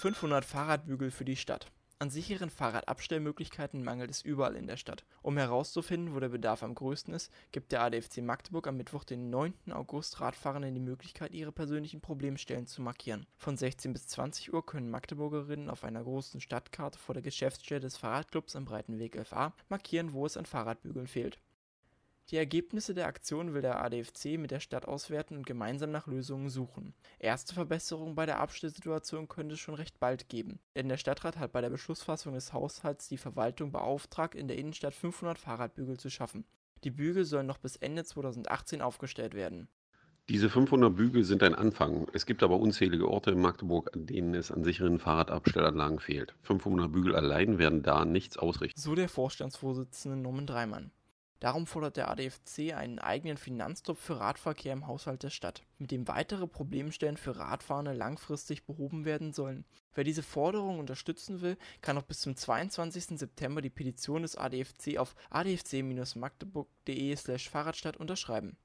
500 Fahrradbügel für die Stadt. An sicheren Fahrradabstellmöglichkeiten mangelt es überall in der Stadt. Um herauszufinden, wo der Bedarf am größten ist, gibt der ADFC Magdeburg am Mittwoch, den 9. August Radfahrenden die Möglichkeit, ihre persönlichen Problemstellen zu markieren. Von 16 bis 20 Uhr können Magdeburgerinnen auf einer großen Stadtkarte vor der Geschäftsstelle des Fahrradclubs am Breitenweg 11a markieren, wo es an Fahrradbügeln fehlt. Die Ergebnisse der Aktion will der ADFC mit der Stadt auswerten und gemeinsam nach Lösungen suchen. Erste Verbesserungen bei der Abstellsituation könnte es schon recht bald geben, denn der Stadtrat hat bei der Beschlussfassung des Haushalts die Verwaltung beauftragt, in der Innenstadt 500 Fahrradbügel zu schaffen. Die Bügel sollen noch bis Ende 2018 aufgestellt werden. Diese 500 Bügel sind ein Anfang. Es gibt aber unzählige Orte in Magdeburg, an denen es an sicheren Fahrradabstellanlagen fehlt. 500 Bügel allein werden da nichts ausrichten. So der Vorstandsvorsitzende Norman Dreimann. Darum fordert der ADFC einen eigenen Finanztopf für Radverkehr im Haushalt der Stadt, mit dem weitere Problemstellen für Radfahrende langfristig behoben werden sollen. Wer diese Forderung unterstützen will, kann noch bis zum 22. September die Petition des ADFC auf adfc-magdeburg.de/fahrradstadt unterschreiben